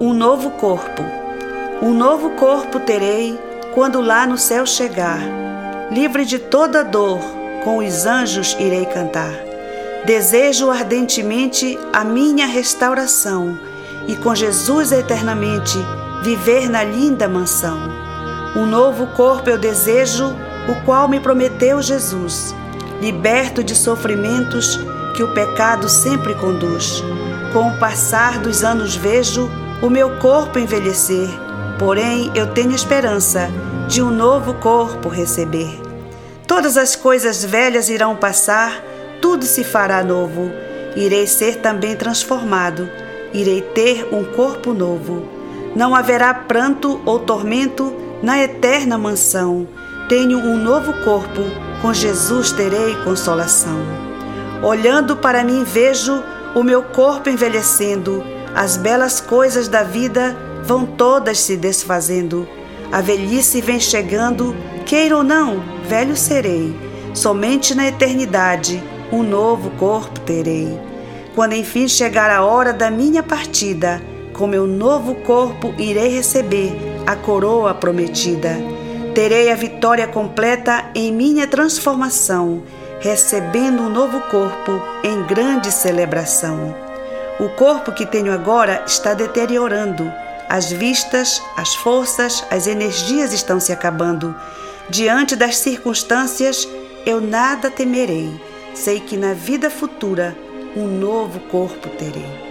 um novo corpo. Um novo corpo terei quando lá no céu chegar. Livre de toda dor, com os anjos irei cantar. Desejo ardentemente a minha restauração e com Jesus eternamente viver na linda mansão. Um novo corpo eu desejo, o qual me prometeu Jesus, liberto de sofrimentos que o pecado sempre conduz. Com o passar dos anos vejo o meu corpo envelhecer, porém eu tenho esperança de um novo corpo receber. Todas as coisas velhas irão passar, tudo se fará novo. Irei ser também transformado, irei ter um corpo novo. Não haverá pranto ou tormento na eterna mansão. Tenho um novo corpo, com Jesus terei consolação. Olhando para mim, vejo o meu corpo envelhecendo as belas coisas da vida vão todas se desfazendo. A velhice vem chegando, queira ou não, velho serei. Somente na eternidade um novo corpo terei. Quando enfim chegar a hora da minha partida, com meu novo corpo irei receber a coroa prometida. Terei a vitória completa em minha transformação, recebendo um novo corpo em grande celebração. O corpo que tenho agora está deteriorando. As vistas, as forças, as energias estão se acabando. Diante das circunstâncias, eu nada temerei. Sei que na vida futura um novo corpo terei.